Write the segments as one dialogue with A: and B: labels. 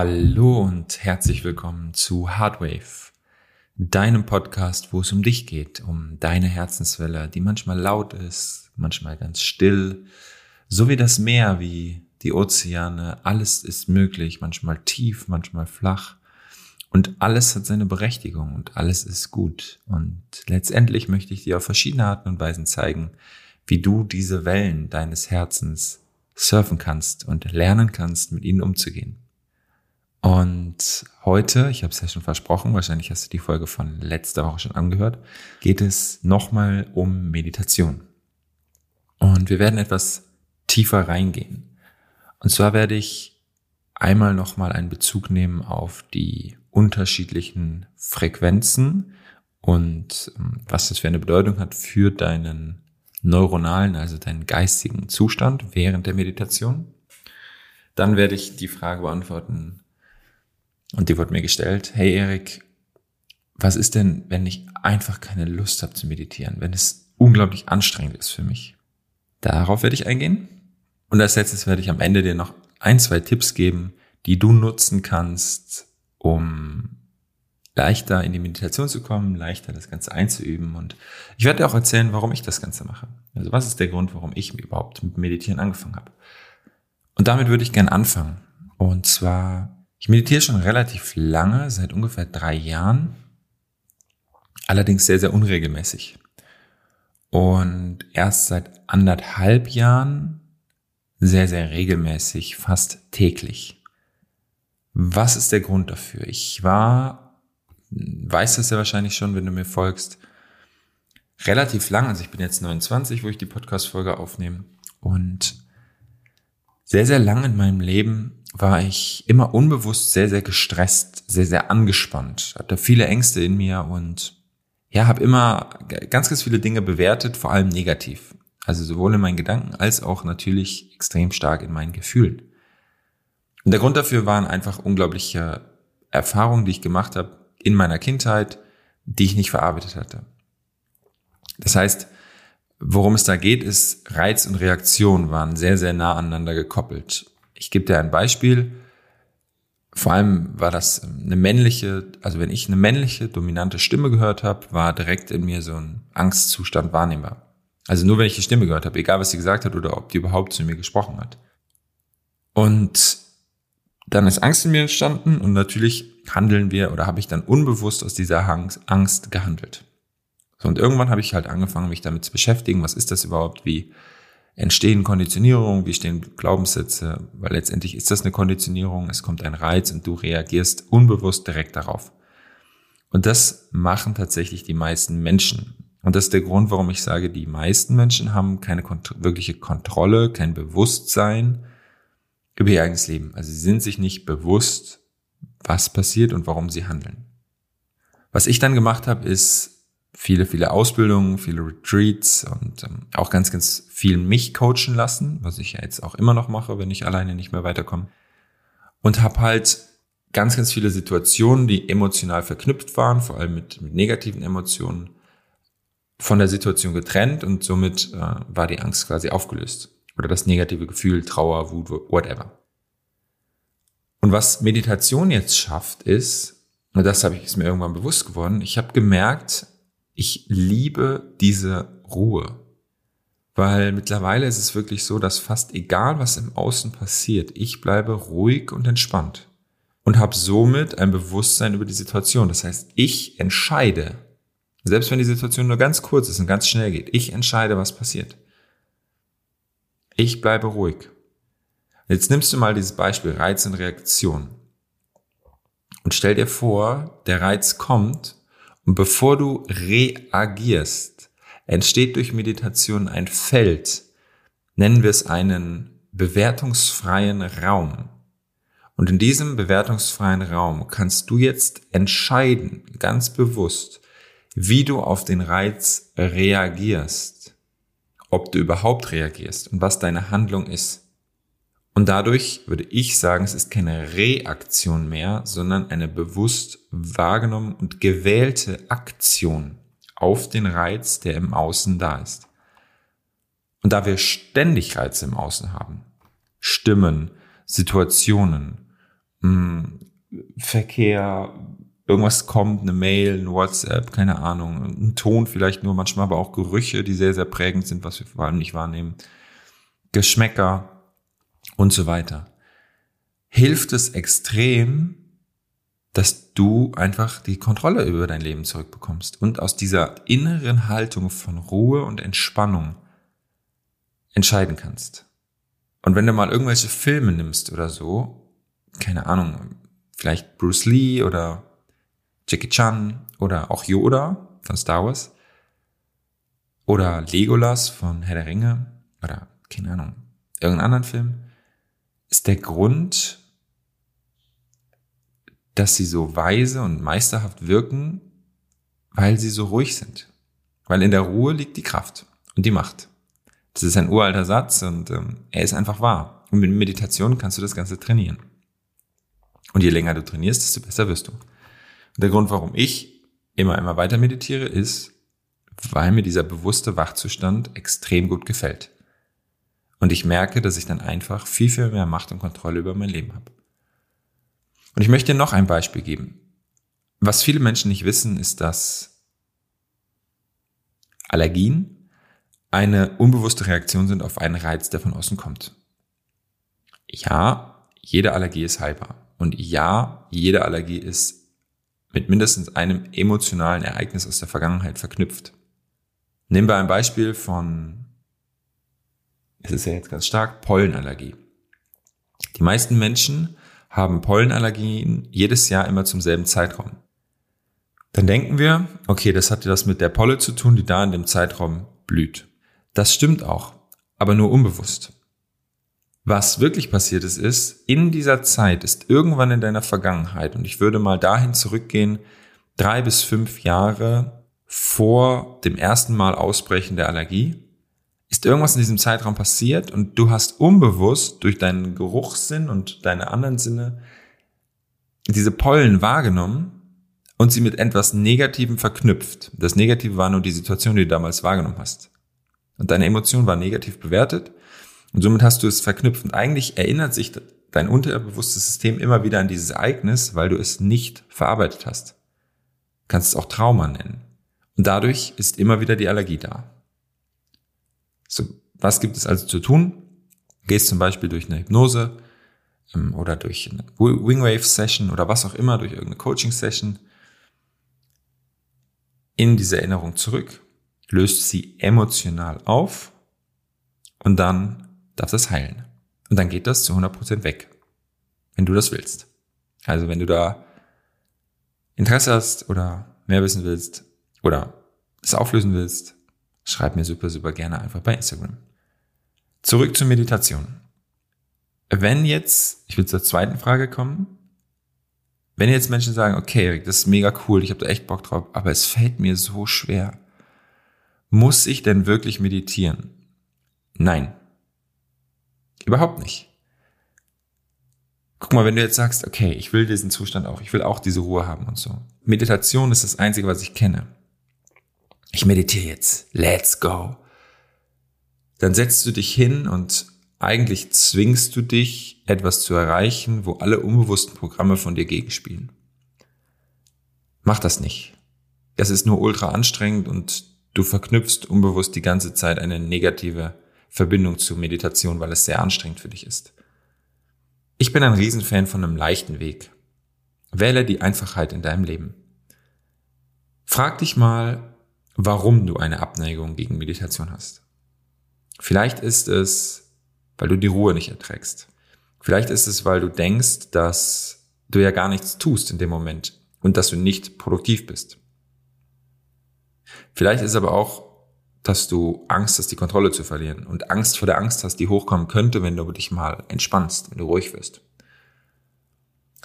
A: Hallo und herzlich willkommen zu Hardwave, deinem Podcast, wo es um dich geht, um deine Herzenswelle, die manchmal laut ist, manchmal ganz still, so wie das Meer, wie die Ozeane, alles ist möglich, manchmal tief, manchmal flach. Und alles hat seine Berechtigung und alles ist gut. Und letztendlich möchte ich dir auf verschiedene Arten und Weisen zeigen, wie du diese Wellen deines Herzens surfen kannst und lernen kannst, mit ihnen umzugehen. Und heute, ich habe es ja schon versprochen, wahrscheinlich hast du die Folge von letzter Woche schon angehört, geht es nochmal um Meditation. Und wir werden etwas tiefer reingehen. Und zwar werde ich einmal nochmal einen Bezug nehmen auf die unterschiedlichen Frequenzen und ähm, was das für eine Bedeutung hat für deinen neuronalen, also deinen geistigen Zustand während der Meditation. Dann werde ich die Frage beantworten, und die wurde mir gestellt, hey Erik, was ist denn, wenn ich einfach keine Lust habe zu meditieren, wenn es unglaublich anstrengend ist für mich? Darauf werde ich eingehen. Und als letztes werde ich am Ende dir noch ein, zwei Tipps geben, die du nutzen kannst, um leichter in die Meditation zu kommen, leichter das Ganze einzuüben. Und ich werde dir auch erzählen, warum ich das Ganze mache. Also was ist der Grund, warum ich überhaupt mit Meditieren angefangen habe. Und damit würde ich gern anfangen. Und zwar ich meditiere schon relativ lange, seit ungefähr drei Jahren, allerdings sehr, sehr unregelmäßig. Und erst seit anderthalb Jahren sehr, sehr regelmäßig, fast täglich. Was ist der Grund dafür? Ich war, weiß das ja wahrscheinlich schon, wenn du mir folgst, relativ lang, also ich bin jetzt 29, wo ich die Podcast-Folge aufnehme und sehr, sehr lang in meinem Leben war ich immer unbewusst sehr, sehr gestresst, sehr, sehr angespannt, hatte viele Ängste in mir und ja, habe immer ganz, ganz viele Dinge bewertet, vor allem negativ. Also sowohl in meinen Gedanken als auch natürlich extrem stark in meinen Gefühlen. Und der Grund dafür waren einfach unglaubliche Erfahrungen, die ich gemacht habe in meiner Kindheit, die ich nicht verarbeitet hatte. Das heißt, worum es da geht, ist Reiz und Reaktion waren sehr, sehr nah aneinander gekoppelt. Ich gebe dir ein Beispiel. Vor allem war das eine männliche, also wenn ich eine männliche, dominante Stimme gehört habe, war direkt in mir so ein Angstzustand wahrnehmbar. Also nur wenn ich die Stimme gehört habe, egal was sie gesagt hat oder ob die überhaupt zu mir gesprochen hat. Und dann ist Angst in mir entstanden und natürlich handeln wir oder habe ich dann unbewusst aus dieser Angst gehandelt. So, und irgendwann habe ich halt angefangen, mich damit zu beschäftigen, was ist das überhaupt, wie entstehen Konditionierungen, wie stehen Glaubenssätze, weil letztendlich ist das eine Konditionierung, es kommt ein Reiz und du reagierst unbewusst direkt darauf. Und das machen tatsächlich die meisten Menschen. Und das ist der Grund, warum ich sage, die meisten Menschen haben keine kont wirkliche Kontrolle, kein Bewusstsein über ihr eigenes Leben. Also sie sind sich nicht bewusst, was passiert und warum sie handeln. Was ich dann gemacht habe, ist viele, viele Ausbildungen, viele Retreats und ähm, auch ganz, ganz viel mich coachen lassen, was ich ja jetzt auch immer noch mache, wenn ich alleine nicht mehr weiterkomme. Und habe halt ganz, ganz viele Situationen, die emotional verknüpft waren, vor allem mit, mit negativen Emotionen, von der Situation getrennt und somit äh, war die Angst quasi aufgelöst. Oder das negative Gefühl, Trauer, Wut, whatever. Und was Meditation jetzt schafft, ist, und das habe ich ist mir irgendwann bewusst geworden, ich habe gemerkt, ich liebe diese Ruhe. Weil mittlerweile ist es wirklich so, dass fast egal, was im Außen passiert, ich bleibe ruhig und entspannt. Und habe somit ein Bewusstsein über die Situation. Das heißt, ich entscheide, selbst wenn die Situation nur ganz kurz ist und ganz schnell geht, ich entscheide, was passiert. Ich bleibe ruhig. Jetzt nimmst du mal dieses Beispiel Reiz und Reaktion. Und stell dir vor, der Reiz kommt und bevor du reagierst, entsteht durch Meditation ein Feld, nennen wir es einen bewertungsfreien Raum. Und in diesem bewertungsfreien Raum kannst du jetzt entscheiden, ganz bewusst, wie du auf den Reiz reagierst, ob du überhaupt reagierst und was deine Handlung ist. Und dadurch würde ich sagen, es ist keine Reaktion mehr, sondern eine bewusst wahrgenommen und gewählte Aktion auf den Reiz, der im Außen da ist. Und da wir ständig Reize im Außen haben, Stimmen, Situationen, hm, Verkehr, irgendwas kommt, eine Mail, ein WhatsApp, keine Ahnung, ein Ton vielleicht nur, manchmal aber auch Gerüche, die sehr, sehr prägend sind, was wir vor allem nicht wahrnehmen, Geschmäcker und so weiter. Hilft es extrem, dass du einfach die Kontrolle über dein Leben zurückbekommst und aus dieser inneren Haltung von Ruhe und Entspannung entscheiden kannst. Und wenn du mal irgendwelche Filme nimmst oder so, keine Ahnung, vielleicht Bruce Lee oder Jackie Chan oder auch Yoda von Star Wars oder Legolas von Herr der Ringe oder keine Ahnung, irgendeinen anderen Film, ist der Grund, dass sie so weise und meisterhaft wirken, weil sie so ruhig sind. Weil in der Ruhe liegt die Kraft und die Macht. Das ist ein uralter Satz und ähm, er ist einfach wahr. Und mit Meditation kannst du das Ganze trainieren. Und je länger du trainierst, desto besser wirst du. Und der Grund, warum ich immer, immer weiter meditiere, ist, weil mir dieser bewusste Wachzustand extrem gut gefällt. Und ich merke, dass ich dann einfach viel, viel mehr Macht und Kontrolle über mein Leben habe. Und ich möchte noch ein Beispiel geben. Was viele Menschen nicht wissen, ist, dass Allergien eine unbewusste Reaktion sind auf einen Reiz, der von außen kommt. Ja, jede Allergie ist heilbar. Und ja, jede Allergie ist mit mindestens einem emotionalen Ereignis aus der Vergangenheit verknüpft. Nehmen wir ein Beispiel von, es ist ja jetzt ganz stark, Pollenallergie. Die meisten Menschen haben Pollenallergien jedes Jahr immer zum selben Zeitraum. Dann denken wir, okay, das hat das mit der Polle zu tun, die da in dem Zeitraum blüht. Das stimmt auch, aber nur unbewusst. Was wirklich passiert ist, ist, in dieser Zeit ist irgendwann in deiner Vergangenheit, und ich würde mal dahin zurückgehen, drei bis fünf Jahre vor dem ersten Mal Ausbrechen der Allergie, ist irgendwas in diesem Zeitraum passiert und du hast unbewusst durch deinen Geruchssinn und deine anderen Sinne diese Pollen wahrgenommen und sie mit etwas Negativem verknüpft. Das Negative war nur die Situation, die du damals wahrgenommen hast. Und deine Emotion war negativ bewertet und somit hast du es verknüpft. Und eigentlich erinnert sich dein unterbewusstes System immer wieder an dieses Ereignis, weil du es nicht verarbeitet hast. Du kannst es auch Trauma nennen. Und dadurch ist immer wieder die Allergie da. So, was gibt es also zu tun? Gehst zum Beispiel durch eine Hypnose ähm, oder durch eine Wingwave-Session oder was auch immer, durch irgendeine Coaching-Session in diese Erinnerung zurück, löst sie emotional auf und dann darf das heilen. Und dann geht das zu 100% weg, wenn du das willst. Also wenn du da Interesse hast oder mehr wissen willst oder es auflösen willst, schreib mir super, super gerne einfach bei Instagram. Zurück zur Meditation. Wenn jetzt, ich will zur zweiten Frage kommen, wenn jetzt Menschen sagen, okay, Erik, das ist mega cool, ich habe da echt Bock drauf, aber es fällt mir so schwer, muss ich denn wirklich meditieren? Nein, Überhaupt nicht. Guck mal, wenn du jetzt sagst, okay, ich will diesen Zustand auch, ich will auch diese Ruhe haben und so. Meditation ist das Einzige, was ich kenne. Ich meditiere jetzt. Let's go. Dann setzt du dich hin und eigentlich zwingst du dich, etwas zu erreichen, wo alle unbewussten Programme von dir gegenspielen. Mach das nicht. Das ist nur ultra anstrengend und du verknüpfst unbewusst die ganze Zeit eine negative Verbindung zu Meditation, weil es sehr anstrengend für dich ist. Ich bin ein Riesenfan von einem leichten Weg. Wähle die Einfachheit in deinem Leben. Frag dich mal, warum du eine Abneigung gegen Meditation hast. Vielleicht ist es, weil du die Ruhe nicht erträgst. Vielleicht ist es, weil du denkst, dass du ja gar nichts tust in dem Moment und dass du nicht produktiv bist. Vielleicht ist aber auch dass du Angst hast, die Kontrolle zu verlieren und Angst vor der Angst hast, die hochkommen könnte, wenn du dich mal entspannst, wenn du ruhig wirst.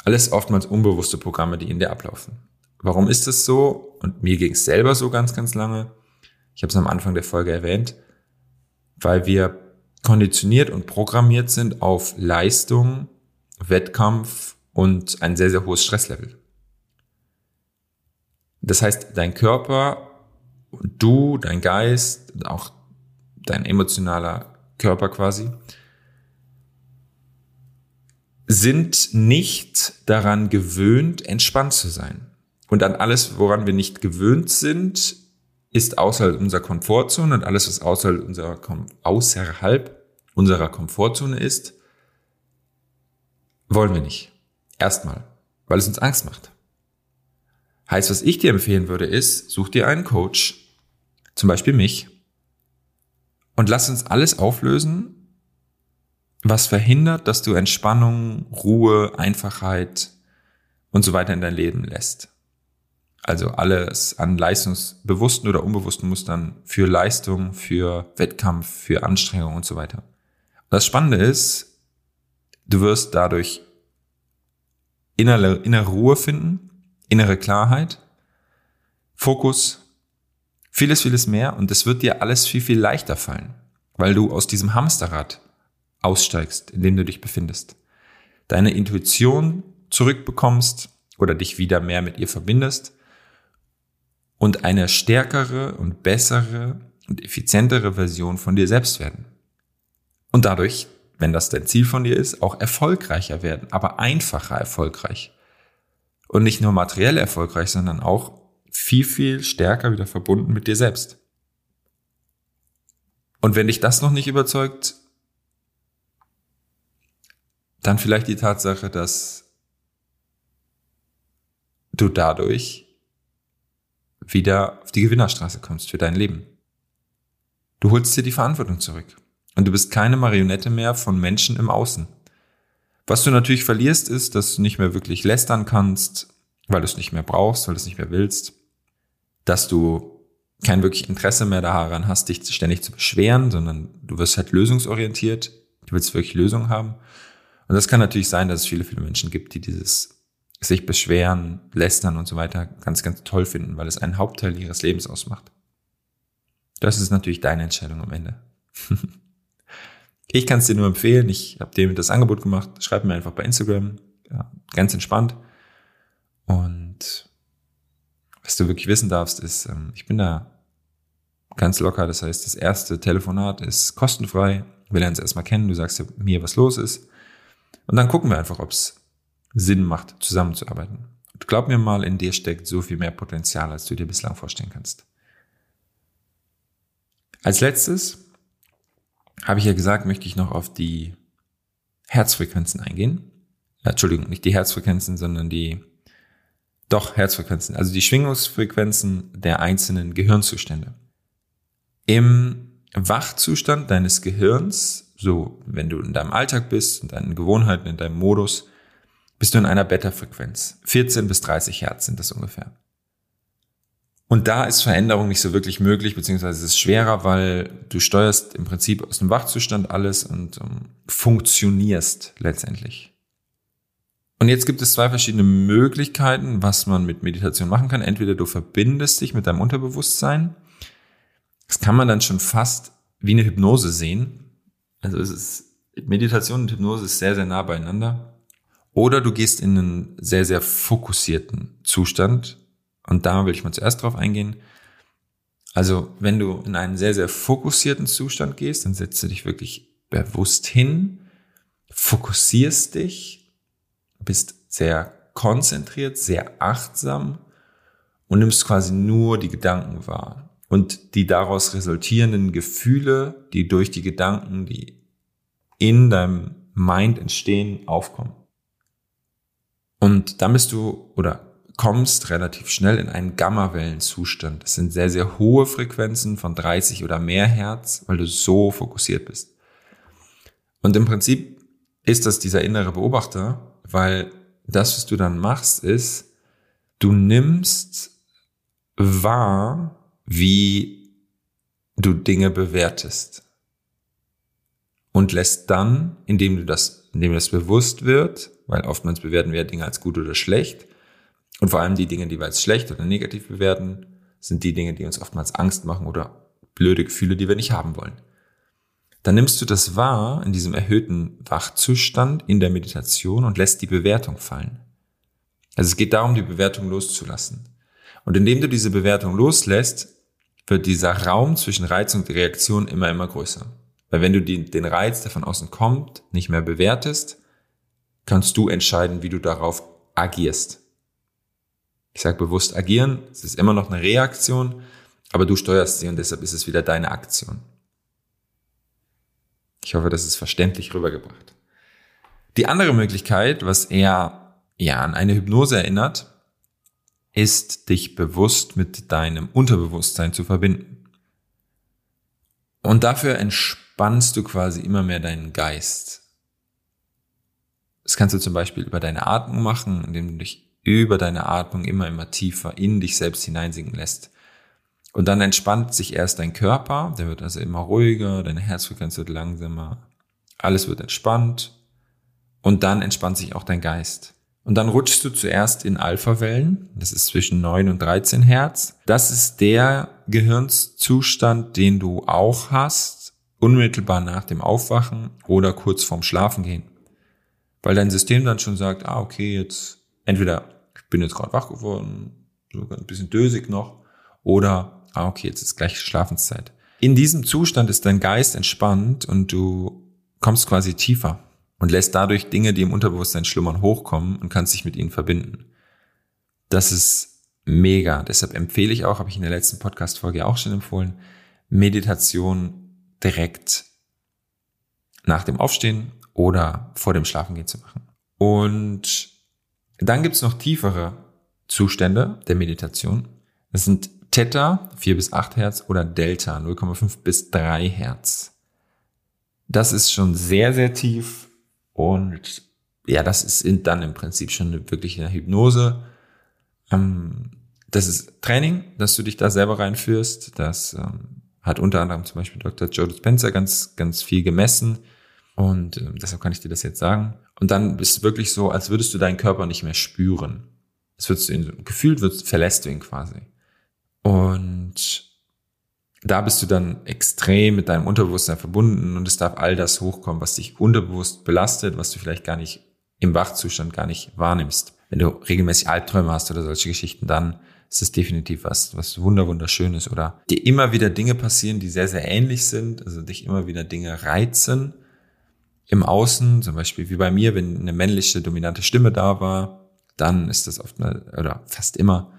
A: Alles oftmals unbewusste Programme, die in dir ablaufen. Warum ist es so? Und mir ging es selber so ganz, ganz lange. Ich habe es am Anfang der Folge erwähnt, weil wir konditioniert und programmiert sind auf Leistung, Wettkampf und ein sehr, sehr hohes Stresslevel. Das heißt, dein Körper du, dein Geist, auch dein emotionaler Körper quasi, sind nicht daran gewöhnt, entspannt zu sein. Und an alles, woran wir nicht gewöhnt sind, ist außerhalb unserer Komfortzone und alles, was außerhalb unserer, außerhalb unserer Komfortzone ist, wollen wir nicht. Erstmal, weil es uns Angst macht. Heißt, was ich dir empfehlen würde, ist, such dir einen Coach, zum Beispiel mich, und lass uns alles auflösen, was verhindert, dass du Entspannung, Ruhe, Einfachheit und so weiter in dein Leben lässt. Also alles an leistungsbewussten oder unbewussten Mustern für Leistung, für Wettkampf, für Anstrengung und so weiter. Das Spannende ist, du wirst dadurch innere, innere Ruhe finden, innere Klarheit, Fokus, vieles, vieles mehr und es wird dir alles viel, viel leichter fallen, weil du aus diesem Hamsterrad aussteigst, in dem du dich befindest. Deine Intuition zurückbekommst oder dich wieder mehr mit ihr verbindest und eine stärkere und bessere und effizientere Version von dir selbst werden. Und dadurch, wenn das dein Ziel von dir ist, auch erfolgreicher werden, aber einfacher erfolgreich. Und nicht nur materiell erfolgreich, sondern auch viel, viel stärker wieder verbunden mit dir selbst. Und wenn dich das noch nicht überzeugt, dann vielleicht die Tatsache, dass du dadurch wieder auf die Gewinnerstraße kommst für dein Leben. Du holst dir die Verantwortung zurück. Und du bist keine Marionette mehr von Menschen im Außen. Was du natürlich verlierst, ist, dass du nicht mehr wirklich lästern kannst, weil du es nicht mehr brauchst, weil du es nicht mehr willst. Dass du kein wirklich Interesse mehr daran hast, dich ständig zu beschweren, sondern du wirst halt lösungsorientiert. Du willst wirklich Lösungen haben. Und das kann natürlich sein, dass es viele, viele Menschen gibt, die dieses sich beschweren, lästern und so weiter ganz, ganz toll finden, weil es einen Hauptteil ihres Lebens ausmacht. Das ist natürlich deine Entscheidung am Ende. ich kann es dir nur empfehlen. Ich habe dir das Angebot gemacht. Schreib mir einfach bei Instagram. Ja, ganz entspannt. Und was du wirklich wissen darfst, ist, ähm, ich bin da ganz locker. Das heißt, das erste Telefonat ist kostenfrei. Wir lernen es erstmal kennen. Du sagst mir, was los ist. Und dann gucken wir einfach, ob es Sinn macht, zusammenzuarbeiten. Und glaub mir mal, in dir steckt so viel mehr Potenzial, als du dir bislang vorstellen kannst. Als letztes habe ich ja gesagt, möchte ich noch auf die Herzfrequenzen eingehen. Entschuldigung, nicht die Herzfrequenzen, sondern die, doch Herzfrequenzen, also die Schwingungsfrequenzen der einzelnen Gehirnzustände. Im Wachzustand deines Gehirns, so wenn du in deinem Alltag bist, in deinen Gewohnheiten, in deinem Modus, bist du in einer Beta-Frequenz. 14 bis 30 Hertz sind das ungefähr. Und da ist Veränderung nicht so wirklich möglich, beziehungsweise es ist schwerer, weil du steuerst im Prinzip aus dem Wachzustand alles und um, ähm, funktionierst letztendlich. Und jetzt gibt es zwei verschiedene Möglichkeiten, was man mit Meditation machen kann. Entweder du verbindest dich mit deinem Unterbewusstsein. Das kann man dann schon fast wie eine Hypnose sehen. Also es ist, Meditation und Hypnose ist sehr, sehr nah beieinander. Oder du gehst in einen sehr, sehr fokussierten Zustand. Und da will ich mal zuerst drauf eingehen. Also, wenn du in einen sehr, sehr fokussierten Zustand gehst, dann setzt du dich wirklich bewusst hin, fokussierst dich, bist sehr konzentriert, sehr achtsam und nimmst quasi nur die Gedanken wahr. Und die daraus resultierenden Gefühle, die durch die Gedanken, die in deinem Mind entstehen, aufkommen. Und dann bist du oder kommst relativ schnell in einen Gammawellenzustand. Das sind sehr, sehr hohe Frequenzen von 30 oder mehr Hertz, weil du so fokussiert bist. Und im Prinzip ist das dieser innere Beobachter, weil das, was du dann machst, ist, du nimmst wahr, wie du Dinge bewertest. Und lässt dann, indem du das, indem das bewusst wird, weil oftmals bewerten wir Dinge als gut oder schlecht. Und vor allem die Dinge, die wir als schlecht oder negativ bewerten, sind die Dinge, die uns oftmals Angst machen oder blöde Gefühle, die wir nicht haben wollen. Dann nimmst du das wahr in diesem erhöhten Wachzustand in der Meditation und lässt die Bewertung fallen. Also es geht darum, die Bewertung loszulassen. Und indem du diese Bewertung loslässt, wird dieser Raum zwischen Reiz und Reaktion immer, immer größer. Weil wenn du die, den Reiz, der von außen kommt, nicht mehr bewertest, kannst du entscheiden, wie du darauf agierst. Ich sage bewusst agieren, es ist immer noch eine Reaktion, aber du steuerst sie und deshalb ist es wieder deine Aktion. Ich hoffe, das ist verständlich rübergebracht. Die andere Möglichkeit, was eher ja an eine Hypnose erinnert, ist, dich bewusst mit deinem Unterbewusstsein zu verbinden. Und dafür entspannst du quasi immer mehr deinen Geist. Das kannst du zum Beispiel über deine Atmung machen, indem du dich über deine Atmung immer, immer tiefer in dich selbst hineinsinken lässt. Und dann entspannt sich erst dein Körper, der wird also immer ruhiger, deine Herzfrequenz wird langsamer, alles wird entspannt und dann entspannt sich auch dein Geist. Und dann rutschst du zuerst in Alpha-Wellen, das ist zwischen 9 und 13 Hertz. Das ist der Gehirnszustand, den du auch hast, unmittelbar nach dem Aufwachen oder kurz vorm Schlafengehen. Weil dein System dann schon sagt, ah, okay, jetzt entweder ich bin jetzt gerade wach geworden, sogar ein bisschen dösig noch, oder ah, okay, jetzt ist gleich Schlafenszeit. In diesem Zustand ist dein Geist entspannt und du kommst quasi tiefer und lässt dadurch Dinge, die im Unterbewusstsein schlummern, hochkommen und kannst dich mit ihnen verbinden. Das ist mega. Deshalb empfehle ich auch, habe ich in der letzten Podcast-Folge auch schon empfohlen, Meditation direkt nach dem Aufstehen oder vor dem Schlafengehen zu machen. Und dann gibt's noch tiefere Zustände der Meditation. Das sind Theta, 4 bis 8 Hertz oder Delta, 0,5 bis 3 Hertz. Das ist schon sehr, sehr tief und ja, das ist dann im Prinzip schon wirklich eine Hypnose. Ähm, das ist Training, dass du dich da selber reinführst. Das ähm, hat unter anderem zum Beispiel Dr. Joe Dispenza ganz, ganz viel gemessen. Und äh, deshalb kann ich dir das jetzt sagen. Und dann bist du wirklich so, als würdest du deinen Körper nicht mehr spüren. Es wird gefühlt wird, verlässt du ihn quasi. Und da bist du dann extrem mit deinem Unterbewusstsein verbunden und es darf all das hochkommen, was dich unterbewusst belastet, was du vielleicht gar nicht im Wachzustand gar nicht wahrnimmst. Wenn du regelmäßig Albträume hast oder solche Geschichten, dann ist es definitiv was, was wunderschönes oder dir immer wieder Dinge passieren, die sehr, sehr ähnlich sind, also dich immer wieder Dinge reizen im Außen, zum Beispiel wie bei mir, wenn eine männliche dominante Stimme da war, dann ist das oft mal, oder fast immer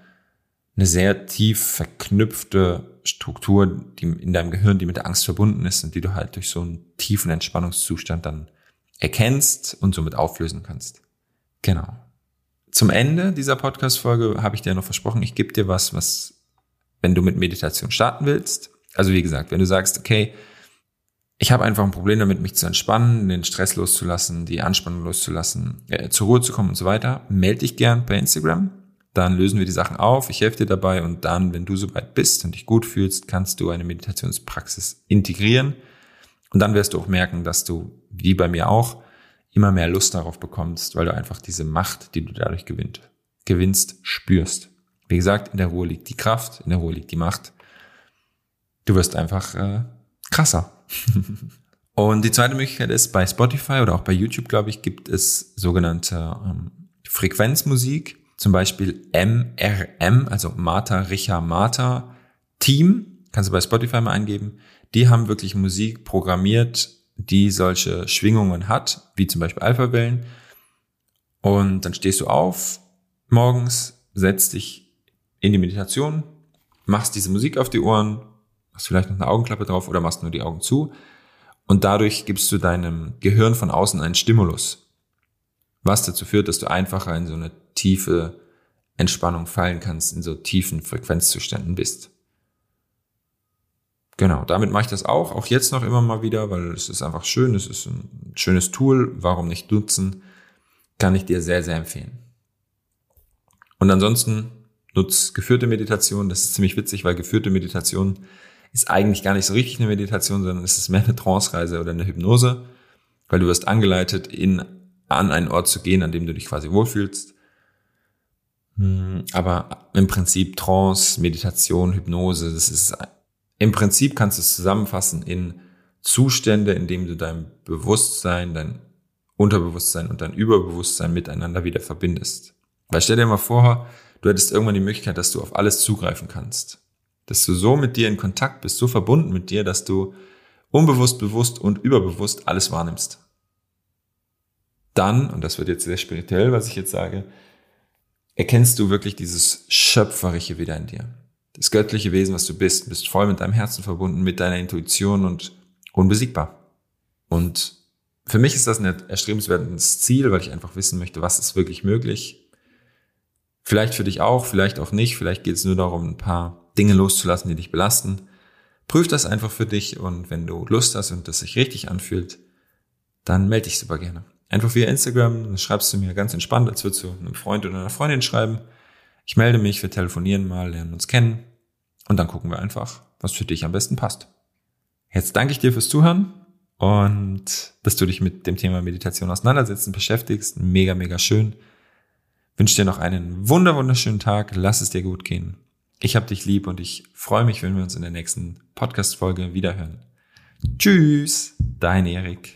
A: eine sehr tief verknüpfte Struktur, die in deinem Gehirn, die mit der Angst verbunden ist und die du halt durch so einen tiefen Entspannungszustand dann erkennst und somit auflösen kannst. Genau. Zum Ende dieser Podcast-Folge habe ich dir noch versprochen, ich gebe dir was, was, wenn du mit Meditation starten willst, also wie gesagt, wenn du sagst, okay, ich habe einfach ein Problem damit, mich zu entspannen, den Stress loszulassen, die Anspannung loszulassen, äh, zur Ruhe zu kommen und so weiter, melde dich gern bei Instagram. Dann lösen wir die Sachen auf, ich helfe dir dabei. Und dann, wenn du soweit bist und dich gut fühlst, kannst du eine Meditationspraxis integrieren. Und dann wirst du auch merken, dass du, wie bei mir auch, immer mehr Lust darauf bekommst, weil du einfach diese Macht, die du dadurch gewinnt, gewinnst, spürst. Wie gesagt, in der Ruhe liegt die Kraft, in der Ruhe liegt die Macht. Du wirst einfach äh, krasser. und die zweite Möglichkeit ist, bei Spotify oder auch bei YouTube, glaube ich, gibt es sogenannte ähm, Frequenzmusik zum Beispiel MRM, also Martha Richa Martha Team, kannst du bei Spotify mal eingeben. Die haben wirklich Musik programmiert, die solche Schwingungen hat, wie zum Beispiel Alpha-Wellen. Und dann stehst du auf morgens, setzt dich in die Meditation, machst diese Musik auf die Ohren, machst vielleicht noch eine Augenklappe drauf oder machst nur die Augen zu. Und dadurch gibst du deinem Gehirn von außen einen Stimulus, was dazu führt, dass du einfacher in so eine tiefe Entspannung fallen kannst, in so tiefen Frequenzzuständen bist. Genau, damit mache ich das auch, auch jetzt noch immer mal wieder, weil es ist einfach schön, es ist ein schönes Tool, warum nicht nutzen, kann ich dir sehr, sehr empfehlen. Und ansonsten nutz geführte Meditation, das ist ziemlich witzig, weil geführte Meditation ist eigentlich gar nicht so richtig eine Meditation, sondern es ist mehr eine Trance-Reise oder eine Hypnose, weil du wirst angeleitet, in, an einen Ort zu gehen, an dem du dich quasi wohlfühlst. Hm, aber im Prinzip Trance, Meditation, Hypnose, das ist im Prinzip kannst du es zusammenfassen in Zustände, in dem du dein Bewusstsein, dein Unterbewusstsein und dein Überbewusstsein miteinander wieder verbindest. Weil stell dir mal vor, du hättest irgendwann die Möglichkeit, dass du auf alles zugreifen kannst. Dass du so mit dir in Kontakt bist, so verbunden mit dir, dass du unbewusst, bewusst und überbewusst alles wahrnimmst. dann, und das wird jetzt sehr spirituell, was ich jetzt sage, erkennst du wirklich dieses Schöpferische wieder in dir. Das göttliche Wesen, was du bist, bist voll mit deinem Herzen verbunden, mit deiner Intuition und unbesiegbar. Und für mich ist das ein erstrebenswertes Ziel, weil ich einfach wissen möchte, was ist wirklich möglich. Vielleicht für dich auch, vielleicht auch nicht. Vielleicht geht es nur darum, ein paar Dinge loszulassen, die dich belasten. Prüf das einfach für dich und wenn du Lust hast und das sich richtig anfühlt, dann melde dich super gerne. Einfach via Instagram, dann schreibst du mir ganz entspannt, als würdest du einem Freund oder einer Freundin schreiben. Ich melde mich, wir telefonieren mal, lernen uns kennen und dann gucken wir einfach, was für dich am besten passt. Jetzt danke ich dir fürs Zuhören und dass du dich mit dem Thema Meditation auseinandersetzen beschäftigst. Mega, mega schön. Wünsche dir noch einen wunder, wunderschönen Tag. Lass es dir gut gehen. Ich hab dich lieb und ich freue mich, wenn wir uns in der nächsten Podcast-Folge wiederhören. Tschüss, dein Erik.